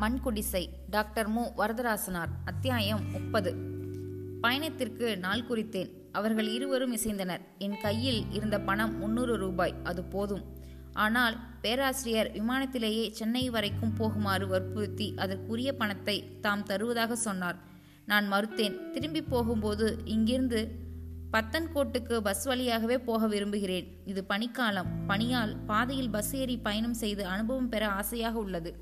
மண்குடிசை. Doctor மு. வரதராசனார் அத்தியாயம் முப்பது. பயணத்திற்கு நாள் குறித்தேன். அவர்கள் இருவரும் இசைந்தனர். என் கையில் இருந்த பணம் முன்னூறு ரூபாய். அது போதும். ஆனால் பேராசிரியர் விமானத்திலேயே சென்னை வரைக்கும் போகுமாறு வற்புறுத்தி அதற்குரிய பணத்தை தாம் தருவதாக சொன்னார். நான் மறுத்தேன். திரும்பி போகும்போது இங்கிருந்து பத்தன்கோட்டுக்கு பஸ் வழியாகவே போக விரும்புகிறேன். இது பனிக்காலம். பனியால் பாதையில் பஸ் ஏறி பயணம் செய்து அனுபவம் பெற ஆசையாக உள்ளது.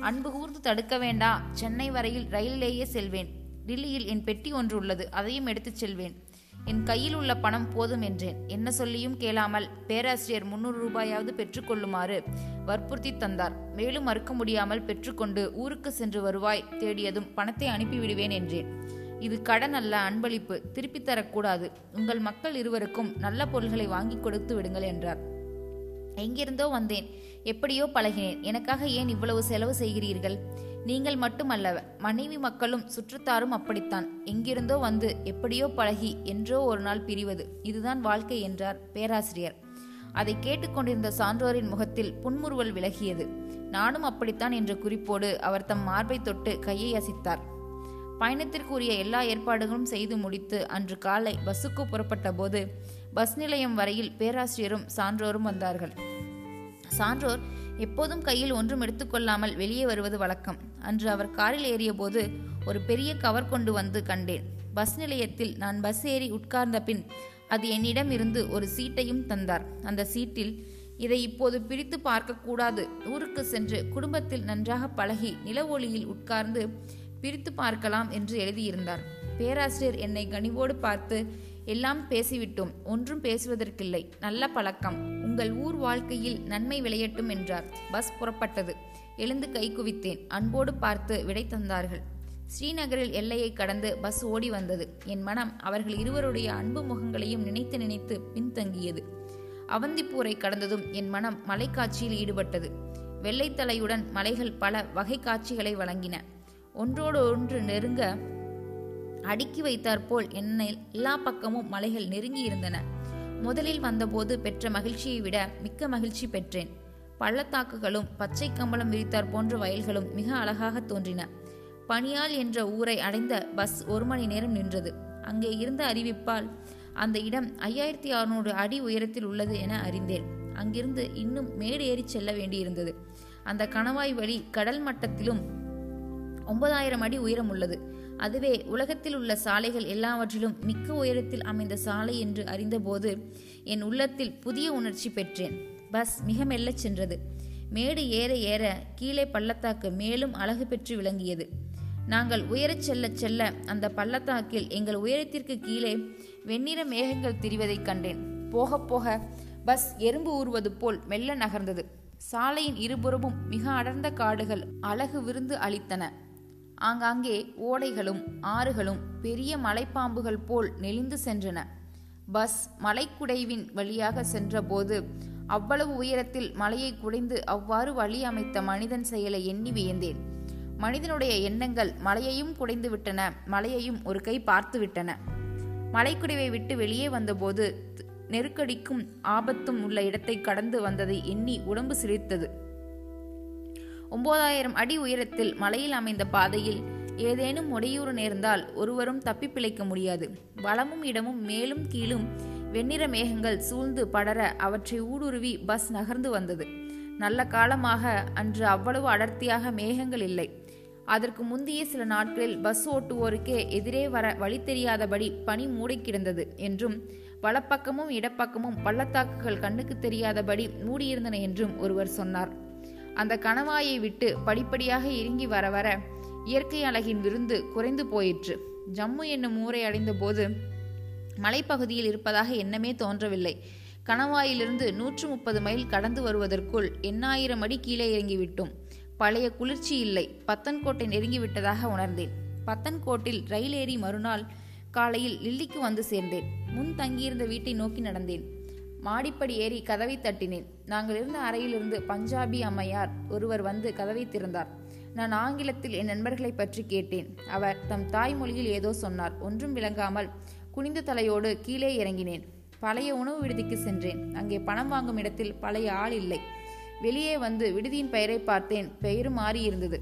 அன்பு கூர்ந்து தடுக்க வேண்டா. சென்னை வரையில் ரயிலிலேயே செல்வேன். டில்லியில் என் பெட்டி ஒன்று உள்ளது அதையும் எடுத்துச் செல்வேன். என் கையில் உள்ள பணம் போதும் என்றேன். என்ன சொல்லியும் கேளாமல் பேராசிரியர் முன்னூறு ரூபாயாவது பெற்றுக்கொள்ளுமாறு வற்புறுத்தி தந்தார். மேலும் மறுக்க முடியாமல் பெற்றுக்கொண்டு ஊருக்கு சென்று வருவாய் தேடியதும் பணத்தை அனுப்பிவிடுவேன் என்றேன். இது கடன் அல்ல அன்பளிப்பு. திருப்பித் தரக்கூடாது. உங்கள் மக்கள் இருவருக்கும் நல்ல பொருள்களை வாங்கி கொடுத்து விடுங்கள் என்றார். எங்கிருந்தோ வந்தேன். எப்படியோ பழகினேன். எனக்காக ஏன் இவ்வளவு செலவு செய்கிறீர்கள்? நீங்கள் மட்டுமல்ல மனைவி மக்களும் சுற்றத்தாரும் அப்படித்தான். எங்கிருந்தோ வந்து எப்படியோ பழகி என்றோ ஒரு நாள் பிரிவது. இதுதான் வாழ்க்கை என்றார் பேராசிரியர். அதை கேட்டுக்கொண்டிருந்த சான்றோரின் முகத்தில் புன்முறுவல் விலகியது. நானும் அப்படித்தான் என்ற குறிப்போடு அவர் தம் மார்பை தொட்டு கையை அசித்தார். பயணத்திற்குரிய எல்லா ஏற்பாடுகளும் செய்து முடித்து அன்று காலை பஸ்ஸுக்கு புறப்பட்ட போது பஸ் நிலையம் வரையில் பேராசிரியரும் சான்றோரும் வந்தார்கள். சான்றோர் எப்போதும் கையில் ஒன்றும் எடுத்துக்கொள்ளாமல் வெளியே வருவது வழக்கம். அன்று அவர் காரில் ஏறியபோது ஒரு பெரிய கவர் கொண்டு வந்து கண்டேன். பஸ் நிலையத்தில் நான் பஸ் ஏறி உட்கார்ந்த பின் அது என்னிடம் இருந்து ஒரு சீட்டையும் தந்தார். அந்த சீட்டில் இதை இப்போது பிரித்து பார்க்கக்கூடாது ஊருக்கு சென்று குடும்பத்தில் நன்றாக பழகி நில ஒளியில் உட்கார்ந்து பிரித்து பார்க்கலாம் என்று எழுதியிருந்தார். பேராசிரியர் என்னை கனிவோடு பார்த்து எல்லாம் பேசிவிட்டோம் ஒன்றும் பேசுவதற்கில்லை. நல்ல பழக்கம். உங்கள் ஊர் வாழ்க்கையில் நன்மை விளையட்டும் என்றார். பஸ் புறப்பட்டது. எழுந்து கை குவித்தேன். அன்போடு பார்த்து விடை தந்தார்கள். ஸ்ரீநகரில் எல்லையை கடந்து பஸ் ஓடி வந்தது. என் மனம் அவர்கள் இருவருடைய அன்பு முகங்களையும் நினைத்து நினைத்து பின்தங்கியது. அவந்திப்பூரை கடந்ததும் என் மனம் மலைக்காட்சியில் ஈடுபட்டது. வெள்ளைத்தலையுடன் மலைகள் பல வகை காட்சிகளை வழங்கின. ஒன்றோடு ஒன்று நெருங்க அடுக்கி வைத்தாற்போல் என்னை எல்லா பக்கமும் மலைகள் நெருங்கி இருந்தன முதலில் வந்தபோது பெற்ற மகிழ்ச்சியை விட மிக்க மகிழ்ச்சி பெற்றேன். பள்ளத்தாக்குகளும் பச்சை கம்பளம் விரித்தார் போன்ற வயல்களும் மிக அழகாக தோன்றின. பனியால் என்ற ஊரை அடைந்த பஸ் ஒரு மணி நேரம் நின்றது. அங்கே இருந்த அறிவிப்பால் அந்த இடம் ஐயாயிரத்தி அறுநூறு அடி உயரத்தில் உள்ளது என அறிந்தேன். அங்கிருந்து இன்னும் மேடு ஏறி செல்ல வேண்டியிருந்தது. அந்த கணவாய் வழி கடல் மட்டத்திலும் ஒன்பதாயிரம் அடி உயரம் உள்ளது. அதுவே உலகத்தில் உள்ள சாலைகள் எல்லாவற்றிலும் மிக்க உயரத்தில் அமைந்த சாலை என்று அறிந்தபோது என் உள்ளத்தில் புதிய உணர்ச்சி பெற்றேன். பஸ் மிக மெல்லச் சென்றது. மேடு ஏற ஏற கீழே பள்ளத்தாக்கு மேலும் அழகு பெற்று விளங்கியது. நாங்கள் உயரச் செல்ல செல்ல அந்த பள்ளத்தாக்கில் எங்கள் உயரத்திற்கு கீழே வெண்ணிற மேகங்கள் திரிவதைக் கண்டேன். போக போக பஸ் எறும்பு ஊறுவது போல் மெல்ல நகர்ந்தது. சாலையின் இருபுறமும் மிக அடர்ந்த காடுகள் அழகு விருந்து அளித்தன. ஆங்காங்கே ஓடைகளும் ஆறுகளும் பெரிய மலைப்பாம்புகள் போல் நெளிந்து சென்றன. பஸ் மலைக்குடைவின் வழியாக சென்றபோது அவ்வளவு உயரத்தில் மலையை குடைந்து அவ்வாறு வழி அமைத்த மனிதன் செயலை எண்ணி வியந்தேன். மனிதனுடைய எண்ணங்கள் மலையையும் குடைந்து விட்டன மலையையும் ஒரு கை பார்த்து விட்டன. மலைக்குடைவை விட்டு வெளியே வந்தபோது நெருக்கடிக்கும் ஆபத்தும் உள்ள இடத்தை கடந்து வந்ததை எண்ணி உடம்பு சிரித்தது ஒன்பதாயிரம் அடி உயரத்தில் மலையில் அமைந்த பாதையில் ஏதேனும் உடையூறு நேர்ந்தால் ஒருவரும் தப்பி பிழைக்க முடியாது. வளமும் இடமும் மேலும் கீழும் வெண்ணிற மேகங்கள் சூழ்ந்து படர அவற்றை ஊடுருவி பஸ் நகர்ந்து வந்தது. நல்ல காலமாக அன்று அவ்வளவு அடர்த்தியாக மேகங்கள் இல்லை. அதற்கு முந்தைய சில நாட்களில் பஸ் ஓட்டுவோருக்கே எதிரே வர வழி தெரியாதபடி பனி மூடி கிடந்தது என்றும் வலப்பக்கமும் இடப்பக்கமும் பள்ளத்தாக்குகள் கண்ணுக்கு தெரியாதபடி மூடியிருந்தன என்றும் ஒருவர் சொன்னார். அந்த கணவாயை விட்டு படிப்படியாக இறங்கி வர வர இயற்கை அழகின் விருந்து குறைந்து போயிற்று. ஜம்மு என்னும் ஊரை அடைந்தபோது மலைப்பகுதியில் இருப்பதாக எண்ணமே தோன்றவில்லை. கணவாயிலிருந்து நூற்று முப்பது மைல் கடந்து வருவதற்குள் எண்ணாயிரம் அடி கீழே இறங்கிவிட்டோம். பழைய குளிர்ச்சி இல்லை. பத்தன்கோட்டை நெருங்கிவிட்டதாக உணர்ந்தேன். பத்தன்கோட்டில் ரயில் ஏறி மறுநாள் காலையில் லில்லிக்கு வந்து சேர்ந்தேன். முன் தங்கியிருந்த வீட்டை நோக்கி நடந்தேன். மாடிப்படி ஏறி கதவை தட்டினேன். நாங்கள் இருந்த அறையிலிருந்து பஞ்சாபி அம்மையார் ஒருவர் வந்து கதவை திறந்தார். நான் ஆங்கிலத்தில் என் நண்பர்களை பற்றி கேட்டேன். அவர் தம் தாய்மொழியில் ஏதோ சொன்னார். ஒன்றும் விளங்காமல் குனிந்த தலையோடு கீழே இறங்கினேன். பழைய உணவு விடுதிக்கு சென்றேன். அங்கே பணம் வாங்கும் இடத்தில் பழைய ஆள் இல்லை. வெளியே வந்து விடுதியின் பெயரை பார்த்தேன். பெயரும் மாறியிருந்தது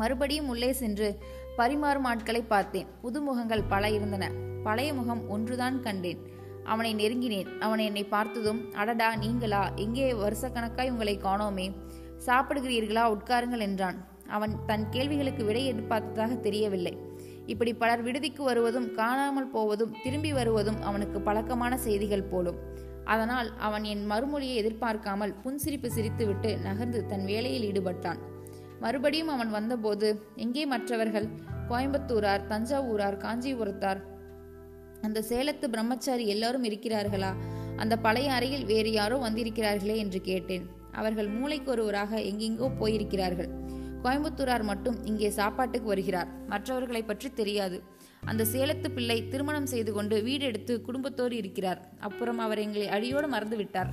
மறுபடியும் உள்ளே சென்று பரிமாறும் ஆட்களை பார்த்தேன். புது முகங்கள் பல இருந்தன. பழைய முகம் ஒன்றுதான் கண்டேன். அவனை நெருங்கினேன். அவன் என்னை பார்த்ததும் அடடா நீங்களா? எங்கே வருஷக்கணக்காய் உங்களை காணோமே? சாப்பிடுகிறீர்களா? உட்காருங்கள் என்றான். அவன் தன் கேள்விகளுக்கு விடை எதிர்பார்த்ததாக தெரியவில்லை. இப்படி பலர் விடுதிக்கு வருவதும் காணாமல் போவதும் திரும்பி வருவதும் அவனுக்கு பழக்கமான செய்திகள் போலும். அதனால் அவன் என் மறுமொழியை எதிர்பார்க்காமல் புன்சிரிப்பு சிரித்துவிட்டு நகர்ந்து தன் வேலையில் ஈடுபட்டான். மறுபடியும் அவன் வந்தபோது எங்கே மற்றவர்கள்? கோயம்புத்தூரார் தஞ்சாவூரார் காஞ்சிபுரத்தார் அந்த சேலத்து பிரம்மச்சாரி எல்லாரும் இருக்கிறார்களா? அந்த பழைய அறையில் வேறு யாரோ வந்திருக்கிறார்களே என்று கேட்டேன். அவர்கள் மூளைக்கு ஒருவராக எங்கெங்கோ போயிருக்கிறார்கள். கோயம்புத்தூரார் மட்டும் இங்கே சாப்பாட்டுக்கு வருகிறார். மற்றவர்களை பற்றி தெரியாது. அந்த சேலத்து பிள்ளை திருமணம் செய்து கொண்டு வீடு எடுத்து குடும்பத்தோடு இருக்கிறார். அப்புறம் அவர் எங்களை அடியோடு மறந்து விட்டார்.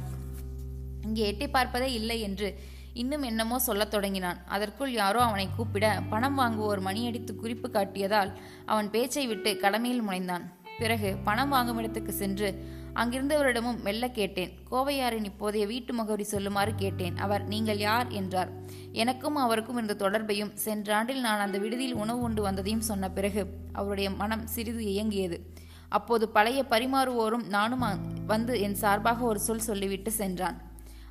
இங்கே எட்டி பார்ப்பதே இல்லை என்று இன்னும் என்னமோ சொல்லத் தொடங்கினான். அதற்குள் யாரோ அவனை கூப்பிட பணம் வாங்குவோர் மணியடித்து குறிப்பு காட்டியதால் அவன் பேச்சை விட்டு கடமையில் முனைந்தான். பிறகு பணம் வாங்கும் இடத்துக்கு சென்று அங்கிருந்தவரிடமும் மெல்ல கேட்டேன். கோவையாரின் இப்போதைய வீட்டு முகவரி சொல்லுமாறு கேட்டேன். அவர் நீங்கள் யார்? என்றார். எனக்கும் அவருக்கும் இருந்த தொடர்பையும் சென்ற ஆண்டில் நான் அந்த விடுதியில் உணவு உண்டு வந்ததையும் சொன்ன பிறகு அவருடைய மனம் சிறிது இயங்கியது. அப்போது பழைய பரிமாறுவோரும் நானும் வந்து என் சார்பாக ஒரு சொல் சொல்லிவிட்டு சென்றான்.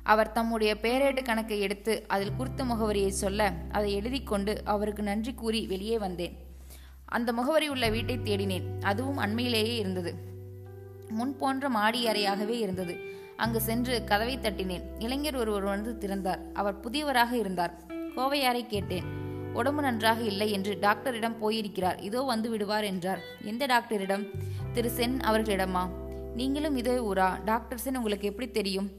அவர் தம்முடைய பேரேட்டு கணக்கை எடுத்து அதில் குறித்த முகவரியை சொல்ல அதை எழுதி கொண்டு அவருக்கு நன்றி கூறி வெளியே வந்தேன். அந்த முகவரி உள்ள வீட்டை தேடினேன். அதுவும் அண்மையிலேயே இருந்தது. முன் போன்ற மாடி அறையாகவே இருந்தது. அங்கு சென்று கதவை தட்டினேன். இளைஞர் ஒருவர் வந்து திறந்தார். அவர் புதியவராக இருந்தார். கோவையாரை கேட்டேன். உடம்பு நன்றாக இல்லை என்று டாக்டரிடம் போயிருக்கிறார். இதோ வந்து விடுவார் என்றார். எந்த டாக்டரிடம்? திரு சென் அவர்களிடமா. நீங்களும் இதே ஊரா? டாக்டர் சென் உங்களுக்கு எப்படி தெரியும்?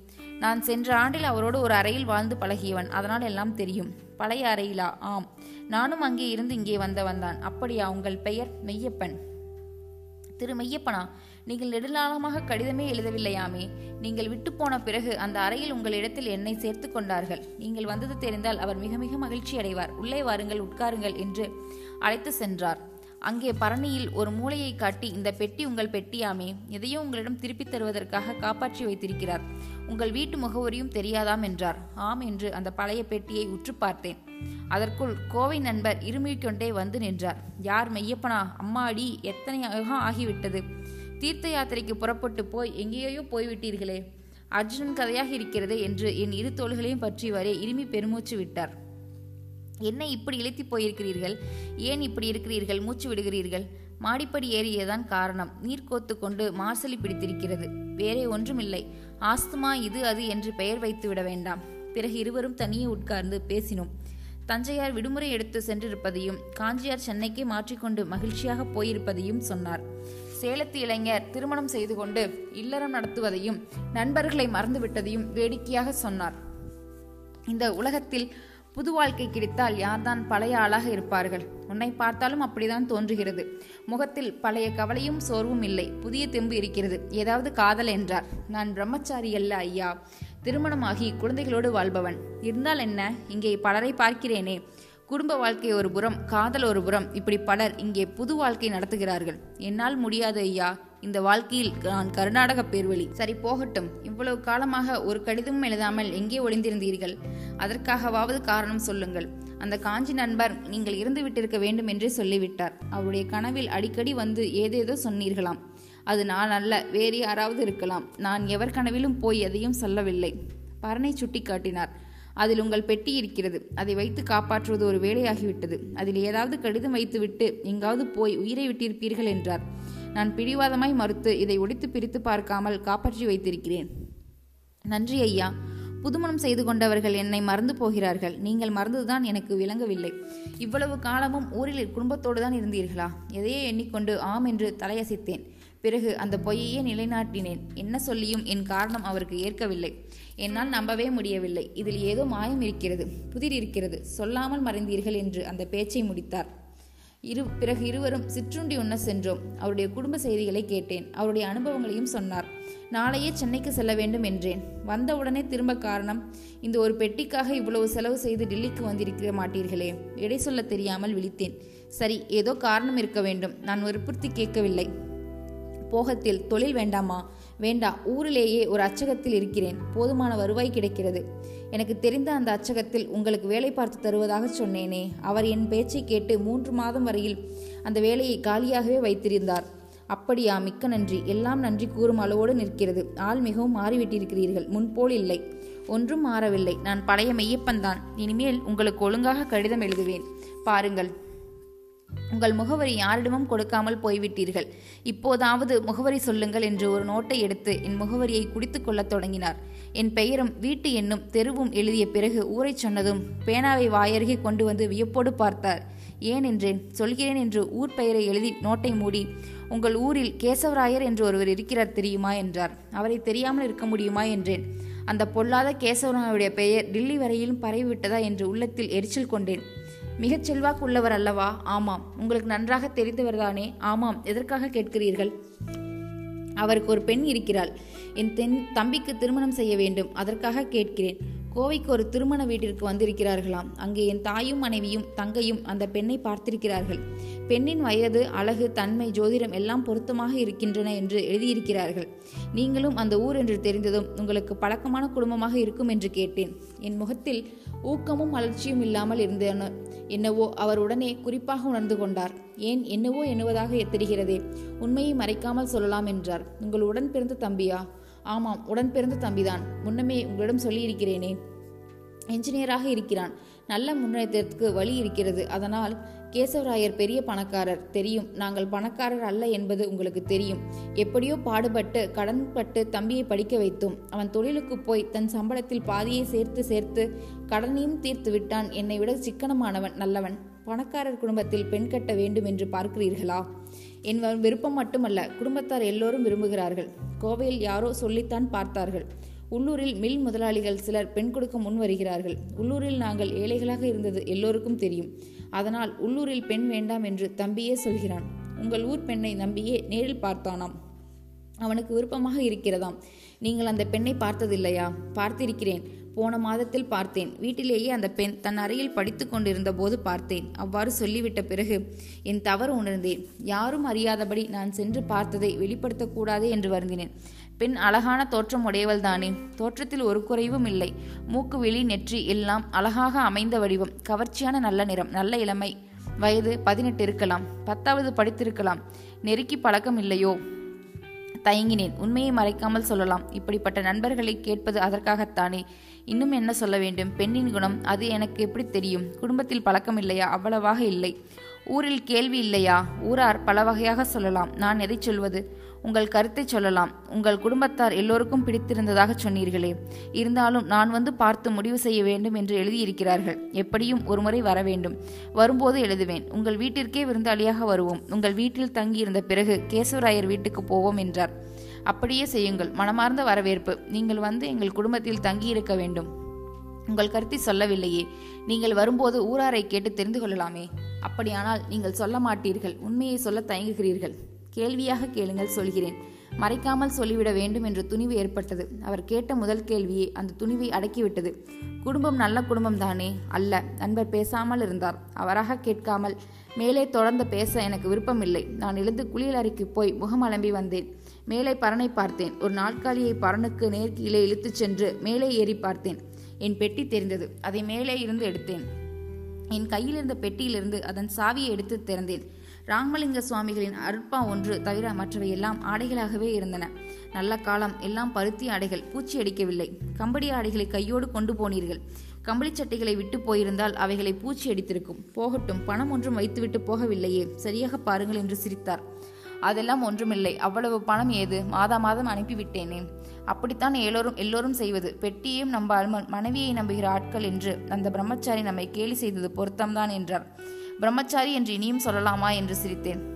நான் சென்ற ஆண்டில் அவரோடு ஒரு அறையில் வாழ்ந்து பழகியவன். அதனால் எல்லாம் தெரியும். பழைய அறையிலா? ஆம். நானும் அங்கே இருந்து இங்கே வந்தவன் தான். அப்படியா? உங்கள் பெயர் மெய்யப்பன். திரு மெய்யப்பனா? நீங்கள் நெடுநாளமாக கடிதமே எழுதவில்லையாமே. நீங்கள் விட்டு போன பிறகு அந்த அறையில் உங்கள் இடத்தில் என்னை சேர்த்து கொண்டார்கள். நீங்கள் வந்தது தெரிந்தால் அவர் மிக மிக மகிழ்ச்சி அடைவார். உள்ளே வாருங்கள் உட்காருங்கள் என்று அழைத்து சென்றார். அங்கே பரணியில் ஒரு மூளையை காட்டி இந்த பெட்டி உங்கள் பெட்டியாமே. எதையோ உங்களிடம் திருப்பித் தருவதற்காக காப்பாற்றி வைத்திருக்கிறார். உங்கள் வீட்டு முகவரியும் தெரியாதாம் என்றார். ஆம் என்று அந்த பழைய பெட்டியை உற்று பார்த்தேன். அதற்குள் கோவை நண்பர் இருமிக்கொண்டே வந்து நின்றார். யார் மெய்யப்பனா? அம்மாடி எத்தனை யுகம் ஆகிவிட்டது? தீர்த்த யாத்திரைக்கு புறப்பட்டு போய் எங்கேயோ போய்விட்டீர்களே. அர்ஜுனன் கதையாக இருக்கிறது என்று என் இரு தோள்களையும் பற்றி வரே இருமி பெருமூச்சு விட்டார். என்ன இப்படி இழுத்தி போயிருக்கிறீர்கள்? ஏன் இப்படி இருக்கிறீர்கள்? மூச்சு விடுகிறீர்கள்? மாடிப்படி ஏறியதான் காரணம். நீர் கோத்து கொண்டு மார்சலி பிடித்திருக்கிறது. வேறே ஒன்றுமில்லை. ஆஸ்துமா இது அது என்று பெயர் வைத்து விட வேண்டாம். பிறகு இருவரும் தனியே உட்கார்ந்து பேசினோம். தஞ்சையார் விடுமுறை எடுத்து சென்றிருப்பதையும் காஞ்சியார் சென்னைக்கு மாற்றிக்கொண்டு மகிழ்ச்சியாக போயிருப்பதையும் சொன்னார். சேலத்து இளைஞர் திருமணம் செய்து கொண்டு இல்லறம் நடத்துவதையும் நண்பர்களை மறந்துவிட்டதையும் வேடிக்கையாக சொன்னார். இந்த உலகத்தில் புது வாழ்க்கை கிடைத்தால் யார்தான் பழைய ஆளாக இருப்பார்கள்? உன்னை பார்த்தாலும் அப்படிதான் தோன்றுகிறது. முகத்தில் பழைய கவலையும் சோர்வும் இல்லை. புதிய தெம்பு இருக்கிறது. ஏதாவது காதல் என்றார். நான் பிரம்மச்சாரி அல்ல ஐயா. திருமணமாகி குழந்தைகளோடு வாழ்பவன். இருந்தால் என்ன? இங்கே பலரை பார்க்கிறேனே. குடும்ப வாழ்க்கை ஒரு புறம் காதல் ஒரு புறம். இப்படி பலர் இங்கே புது வாழ்க்கை நடத்துகிறார்கள். என்னால் முடியாது ஐயா. இந்த வாழ்க்கையில் நான் கர்நாடக பேர்வழி. சரி போகட்டும். இவ்வளவு காலமாக ஒரு கடிதமும் எழுதாமல் எங்கே ஒளிந்திருந்தீர்கள்? அதற்காகவாவது காரணம் சொல்லுங்கள். அந்த காஞ்சி நண்பர் நீங்கள் இருந்து விட்டிருக்க வேண்டும் என்றே சொல்லிவிட்டார். அவருடைய கனவில் அடிக்கடி வந்து ஏதேதோ சொன்னீர்களாம். அது நான் அல்ல வேறு யாராவது இருக்கலாம். நான் எவர் கனவிலும் போய் எதையும் சொல்லவில்லை. பரனை சுட்டி காட்டினார் அதில் உங்கள் பெட்டி இருக்கிறது. அதை வைத்து காப்பாற்றுவது ஒரு வேலையாகிவிட்டது. அதில் ஏதாவது கடிதம் வைத்துவிட்டு எங்காவது போய் உயிரை விட்டிருப்பீர்கள் என்றார். நான் பிடிவாதமாய் மறுத்து இதை ஒடித்து பிரித்து பார்க்காமல் காப்பாற்றி வைத்திருக்கிறேன். நன்றி ஐயா. புதுமணம் செய்து கொண்டவர்கள் என்னை மறந்து போகிறார்கள். நீங்கள் மறந்துதான் எனக்கு விளங்கவில்லை. இவ்வளவு காலமும் ஊரில் குடும்பத்தோடு தான் இருந்தீர்களா? எதையே எண்ணிக்கொண்டு ஆம் என்று தலையசைத்தேன். பிறகு அந்த பொய்யையே நிலைநாட்டினேன். என்ன சொல்லியும் என் காரணம் அவருக்கு ஏற்கவில்லை. என்னால் நம்பவே முடியவில்லை. இதில் ஏதோ மாயம் இருக்கிறது புதிர் இருக்கிறது. சொல்லாமல் மறைந்தீர்கள் என்று அந்த பேச்சை முடித்தார். இரு பிறகு இருவரும் சிற்றுண்டி உண்ண சென்றோம். அவருடைய குடும்ப செய்திகளை கேட்டேன். அவருடைய அனுபவங்களையும் சொன்னார். நாளையே சென்னைக்கு செல்ல வேண்டும் என்றேன். வந்தவுடனே திரும்ப காரணம் இந்த ஒரு பெட்டிக்காக இவ்வளவு செலவு செய்து டெல்லிக்கு வந்திருக்க மாட்டீர்களே. எடை சொல்ல தெரியாமல் விழித்தேன். சரி ஏதோ காரணம் இருக்க வேண்டும். நான் வற்புறுத்தி கேட்கவில்லை. போகத்தில் தொழில் வேண்டாமா? வேண்டா ஊரிலேயே ஒரு அச்சகத்தில் இருக்கிறேன். போதுமான வருவாய் கிடைக்கிறது. எனக்கு தெரிந்த அந்த அச்சகத்தில் உங்களுக்கு வேலை பார்த்து தருவதாக சொன்னேனே. அவர் என் பேச்சை கேட்டு மூன்று மாதம் வரையில் அந்த வேலையை காலியாகவே வைத்திருந்தார். அப்படியா மிக்க நன்றி. எல்லாம் நன்றி கூறும் அளவோடு நிற்கிறது. ஆள் மிகவும் மாறிவிட்டிருக்கிறீர்கள். முன்போல் இல்லை. ஒன்றும் மாறவில்லை. நான் பழைய மெய்யப்பன்தான் இனிமேல் உங்களுக்கு ஒழுங்காக கடிதம் எழுதுவேன். பாருங்கள். உங்கள் முகவரி யாரிடமும் கொடுக்காமல் போய்விட்டீர்கள். இப்போதாவது முகவரி சொல்லுங்கள் என்று ஒரு நோட்டை எடுத்து என் முகவரியை குடித்து கொள்ளத் தொடங்கினார். என் பெயரும் வீட்டு எண்ணும் தெருவும் எழுதிய பிறகு ஊரைச் சொன்னதும் பேனாவை வாயருகே கொண்டு வந்து வியப்போடு பார்த்தார். ஏன் என்றேன்? சொல்கிறேன் என்று ஊர் பெயரை எழுதி நோட்டை மூடி உங்கள் ஊரில் கேசவராயர் என்று ஒருவர் இருக்கிறார் தெரியுமா? என்றார். அவரை தெரியாமல் இருக்க முடியுமா? என்றேன். அந்த பொல்லாத கேசவராயருடைய பெயர் டில்லி வரையிலும் பரவிவிட்டதா? என்று உள்ளத்தில் எரிச்சல் கொண்டேன். மிகச் செல்வாக்கு உள்ளவர் அல்லவா? ஆமாம். உங்களுக்கு நன்றாக தெரிந்தவர்தானே ஆமாம். எதற்காக கேட்கிறீர்கள்? அவருக்கு ஒரு பெண் இருக்கிறாள். என் தென் தம்பிக்கு திருமணம் செய்ய வேண்டும். அதற்காக கேட்கிறேன். கோவைக்கு ஒரு திருமண வீட்டிற்கு வந்திருக்கிறார்களாம். அங்கே என் தாயும் மனைவியும் தங்கையும் அந்த பெண்ணை பார்த்திருக்கிறார்கள். பெண்ணின் வயது அழகு தன்மை ஜோதிடம் எல்லாம் பொருத்தமாக இருக்கின்றன என்று எழுதியிருக்கிறார்கள். நீங்களும் அந்த ஊர் என்று தெரிந்ததும் உங்களுக்கு பழக்கமான குடும்பமாக இருக்கும் என்று கேட்டேன். என் முகத்தில் ஊக்கமும் மலர்ச்சியும் இல்லாமல் இருந்தன. என்னவோ அவர் உடனே குறிப்பாக உணர்ந்து கொண்டார். ஏன் என்னவோ எண்ணுவதாக தெரிகிறதே. உண்மையை மறைக்காமல் சொல்லலாம் என்றார். உங்கள் உடன் பிறந்த தம்பியா? ஆமாம் உடன் பிறந்த தம்பிதான். முன்னமே உங்களிடம் சொல்லியிருக்கிறேனே. என்ஜினியராக இருக்கிறான். நல்ல முன்னேற்றத்துக்கு வழி இருக்கிறது. அதனால் கேசவராயர் பெரிய பணக்காரர். தெரியும் நாங்கள் பணக்காரர் அல்ல என்பது உங்களுக்கு தெரியும். எப்படியோ பாடுபட்டு கடன்பட்டு தம்பியை படிக்க வைத்தோம். அவன் தொழிலுக்கு போய் தன் சம்பளத்தில் பாதியை சேர்த்து சேர்த்து கடனையும் தீர்த்து விட்டான். என்னை விட சிக்கனமானவன் நல்லவன். பணக்காரர் குடும்பத்தில் பெண் கட்ட வேண்டும் என்று பார்க்கிறீர்களா? என் விருப்பம் மட்டுமல்ல குடும்பத்தார் எல்லோரும் விரும்புகிறார்கள். கோவையில் யாரோ சொல்லித்தான் பார்த்தார்கள். உள்ளூரில் மில் முதலாளிகள் சிலர் பெண் கொடுக்க முன் வருகிறார்கள். உள்ளூரில் நாங்கள் ஏழைகளாக இருந்தது எல்லோருக்கும் தெரியும். அதனால் உள்ளூரில் பெண் வேண்டாம் என்று தம்பியே சொல்கிறான். உங்கள் ஊர் பெண்ணை நம்பியே நேரில் பார்த்தானாம். அவனுக்கு விருப்பமாக இருக்கிறதாம். நீங்கள் அந்த பெண்ணை பார்த்ததில்லையா? பார்த்திருக்கிறேன். போன மாதத்தில் பார்த்தேன். வீட்டிலேயே அந்த பெண் தன் அறையில் படித்து கொண்டிருந்த போது பார்த்தேன். அவ்வாறு சொல்லிவிட்ட பிறகு என் தவறு உணர்ந்தேன். யாரும் அறியாதபடி நான் சென்று பார்த்ததை வெளிப்படுத்தக்கூடாது என்று வருந்தினேன். பெண் அழகான தோற்றம் உடையவள் தானே. தோற்றத்தில் ஒரு குறைவும் இல்லை. மூக்கு வெளி நெற்றி எல்லாம் அழகாக அமைந்த வடிவம். கவர்ச்சியான நல்ல நிறம் நல்ல இளமை. வயது பதினெட்டு இருக்கலாம். பத்தாவது படித்திருக்கலாம். நெருக்கி பழக்கம் இல்லையோ? தயங்கினேன். உண்மையை மறைக்காமல் சொல்லலாம். இப்படிப்பட்ட நண்பர்களை கேட்பது அதற்காகத்தானே. இன்னும் என்ன சொல்ல வேண்டும்? பெண்ணின் குணம் அது எனக்கு எப்படி தெரியும்? குடும்பத்தில் பழக்கம் இல்லையா? அவ்வளவாக இல்லை. ஊரில் கேள்வி இல்லையா? ஊரார் பல வகையாக சொல்லலாம். நான் எதை சொல்வது? உங்கள் கருத்தை சொல்லலாம். உங்கள் குடும்பத்தார் எல்லோருக்கும் பிடித்திருந்ததாக சொன்னீர்களே. இருந்தாலும் நான் வந்து பார்த்து முடிவு செய்ய வேண்டும் என்று எழுதியிருக்கிறார்கள். எப்படியும் ஒருமுறை வர வேண்டும். வரும்போது எழுதுவேன். உங்கள் வீட்டிற்கே விருந்தாளியாக வருவோம். உங்கள் வீட்டில் தங்கியிருந்த பிறகு கேசவராயர் வீட்டுக்கு போவோம் என்றார். அப்படியே செய்யுங்கள். மனமார்ந்த வரவேற்பு. நீங்கள் வந்து எங்கள் குடும்பத்தில் தங்கியிருக்க வேண்டும். உங்கள் கருத்தை சொல்லவில்லையே. நீங்கள் வரும்போது ஊராரை கேட்டு தெரிந்து கொள்ளலாமே. அப்படியானால் நீங்கள் சொல்ல மாட்டீர்கள். உண்மையை சொல்ல தயங்குகிறீர்கள். கேள்வியாக கேளுங்கள் சொல்கிறேன். மறைக்காமல் சொல்லிவிட வேண்டும் என்ற துணிவு ஏற்பட்டது. அவர் கேட்ட முதல் கேள்வியே அந்த துணிவை அடக்கிவிட்டது. குடும்பம் நல்ல குடும்பம் தானே அல்ல. நண்பர் பேசாமல் இருந்தார். அவராக கேட்காமல் மேலே தொடர்ந்து பேச எனக்கு விருப்பமில்லை. நான் எழுந்து குளியல் அறைக்கு போய் முகம் அலம்பி வந்தேன். மேலே பரனை பார்த்தேன். ஒரு நாட்காலியை பரனுக்கு நேர்கீழே இழுத்துச் சென்று மேலே ஏறி பார்த்தேன். என் பெட்டி தெரிந்தது. அதை மேலே இருந்து எடுத்தேன். என் கையில் இருந்த பெட்டியிலிருந்து அதன் சாவியை எடுத்து திறந்தேன். ராமலிங்க சுவாமிகளின் அற்பா ஒன்று தவிர மற்றவை எல்லாம் ஆடைகளாகவே இருந்தன. நல்ல காலம். எல்லாம் பருத்தி ஆடைகள். பூச்சி அடிக்கவில்லை. கம்படி ஆடைகளை கையோடு கொண்டு போனீர்கள். கம்பளி சட்டைகளை விட்டு போயிருந்தால் அவைகளை பூச்சி அடித்திருக்கும். போகட்டும். பணம் ஒன்றும் வைத்துவிட்டு போகவில்லையே. சரியாக பாருங்கள் என்று சிரித்தார். அதெல்லாம் ஒன்றுமில்லை. அவ்வளவு பணம் ஏது? மாதா மாதம் அனுப்பிவிட்டேனே. அப்படித்தான் எல்லோரும் எல்லோரும் செய்வது. பெட்டியையும் நம்பாமல் மனைவியை நம்புகிற ஆட்கள் என்று அந்த பிரம்மச்சாரி நம்மை கேலி செய்தது பொருத்தம்தான் என்றார். பிரம்மச்சாரி என்று இனியும் சொல்லலாமா என்று சிரித்தேன்.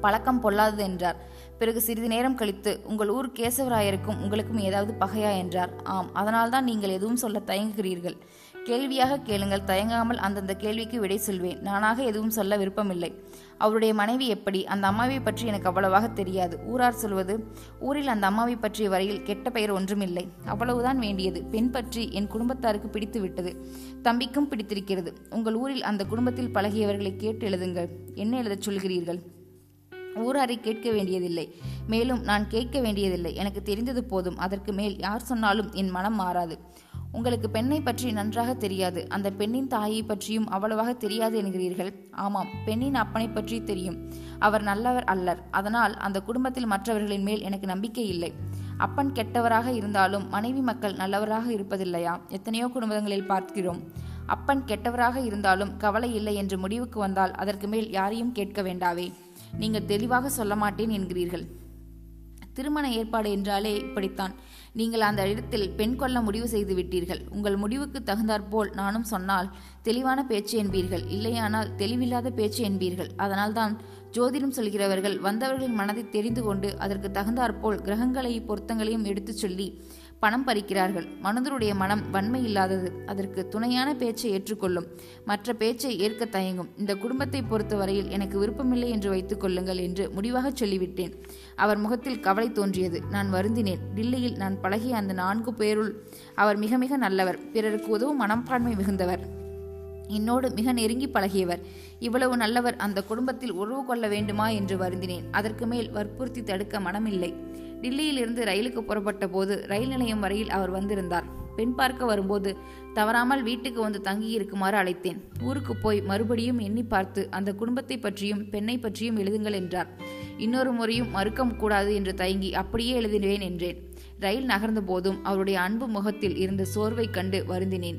பழக்கம் பொல்லாதது என்றார். பிறகு சிறிது நேரம் கழித்து உங்கள் ஊர் கேசவராயருக்கும் உங்களுக்கும் ஏதாவது பகையா? என்றார். ஆம். அதனால்தான் நீங்கள் எதுவும் சொல்ல தயங்குகிறீர்கள். கேள்வியாக கேளுங்கள் தயங்காமல் அந்தந்த கேள்விக்கு விடை சொல்வேன். நானாக எதுவும் சொல்ல விருப்பமில்லை. அவருடைய மனைவி எப்படி? அந்த அம்மாவை பற்றி எனக்கு அவ்வளவாக தெரியாது. ஊரார் சொல்வது ஊரில் அந்த அம்மாவை பற்றிய வரையில் கெட்ட பெயர் ஒன்றுமில்லை. அவ்வளவுதான் வேண்டியது. பெண் பற்றி என் குடும்பத்தாருக்கு பிடித்து விட்டது. தம்பிக்கும் பிடித்திருக்கிறது. உங்கள் ஊரில் அந்த குடும்பத்தில் பழகியவர்களை கேட்டு எழுதுங்கள். என்ன எழுதச் சொல்கிறீர்கள்? ஊராரை கேட்க வேண்டியதில்லை. மேலும் நான் கேட்க வேண்டியதில்லை. எனக்கு தெரிந்தது போதும். அதற்கு மேல் யார் சொன்னாலும் என் மனம் மாறாது. உங்களுக்கு பெண்ணை பற்றி நன்றாக தெரியாது. அந்த பெண்ணின் தாயை பற்றியும் அவ்வளவாக தெரியாது என்கிறீர்கள். ஆமாம் பெண்ணின் அப்பனை பற்றி தெரியும். அவர் நல்லவர் அல்லர். அதனால் அந்த குடும்பத்தில் மற்றவர்களின் மேல் எனக்கு நம்பிக்கை இல்லை. அப்பன் கெட்டவராக இருந்தாலும் மனைவி மக்கள் நல்லவராக இருப்பதில்லையா? எத்தனையோ குடும்பங்களில் பார்க்கிறோம். அப்பன் கெட்டவராக இருந்தாலும் கவலை இல்லை என்று முடிவுக்கு வந்தால் அதற்கு மேல் யாரையும் கேட்க வேண்டாவே நீங்கள் தெளிவாக சொல்ல மாட்டேன் என்கிறீர்கள். திருமண ஏற்பாடு என்றாலே இப்படித்தான். நீங்கள் அந்த இடத்தில் பெண் கொள்ள முடிவு செய்து விட்டீர்கள். உங்கள் முடிவுக்கு தகுந்தாற்போல் நானும் சொன்னால் தெளிவான பேச்சு என்பீர்கள். இல்லையானால் தெளிவில்லாத பேச்சு என்பீர்கள். அதனால்தான் ஜோதிடம் சொல்கிறவர்கள் வந்தவர்களின் மனதை தெரிந்து கொண்டு அதற்கு தகுந்தாற்போல் கிரகங்களையும் பொருத்தங்களையும் எடுத்துச் சொல்லி பணம் பறிக்கிறார்கள். மனதருடைய மனம் வன்மை இல்லாதது. அதற்கு துணையான பேச்சை ஏற்றுக்கொள்ளும். மற்ற பேச்சை ஏற்க தயங்கும். இந்த குடும்பத்தை பொறுத்தவரையில் எனக்கு விருப்பமில்லை என்று வைத்துக் கொள்ளுங்கள் என்று முடிவாக சொல்லிவிட்டேன். அவர் முகத்தில் கவலை தோன்றியது. நான் வருந்தினேன். டில்லியில் நான் பழகிய அந்த நான்கு பேருள் அவர் மிக மிக நல்லவர். பிறருக்கு உதவும் மனப்பான்மை மிகுந்தவர். என்னோடு மிக நெருங்கி பழகியவர். இவ்வளவு நல்லவர் அந்த குடும்பத்தில் உறவு கொள்ள வேண்டுமா என்று வருந்தினேன். அதற்கு மேல் வற்புறுத்தி தடுக்க மனமில்லை. டில்லியிலிருந்து ரயிலுக்கு புறப்பட்ட போது ரயில் நிலையம் வரையில் அவர் வந்திருந்தார். பெண் பார்க்க வரும்போது தவறாமல் வீட்டுக்கு வந்து தங்கியிருக்குமாறு அழைத்தேன். ஊருக்கு போய் மறுபடியும் எண்ணி பார்த்து அந்த குடும்பத்தை பற்றியும் பெண்ணை பற்றியும் எழுதுங்கள் என்றார். இன்னொரு முறையும் மறுக்க கூடாது என்று தயங்கி அப்படியே எழுதினேன் என்றேன். ரயில் நகர்ந்த போதும் அவருடைய அன்பு முகத்தில் இருந்த சோர்வை கண்டு வருந்தினேன்.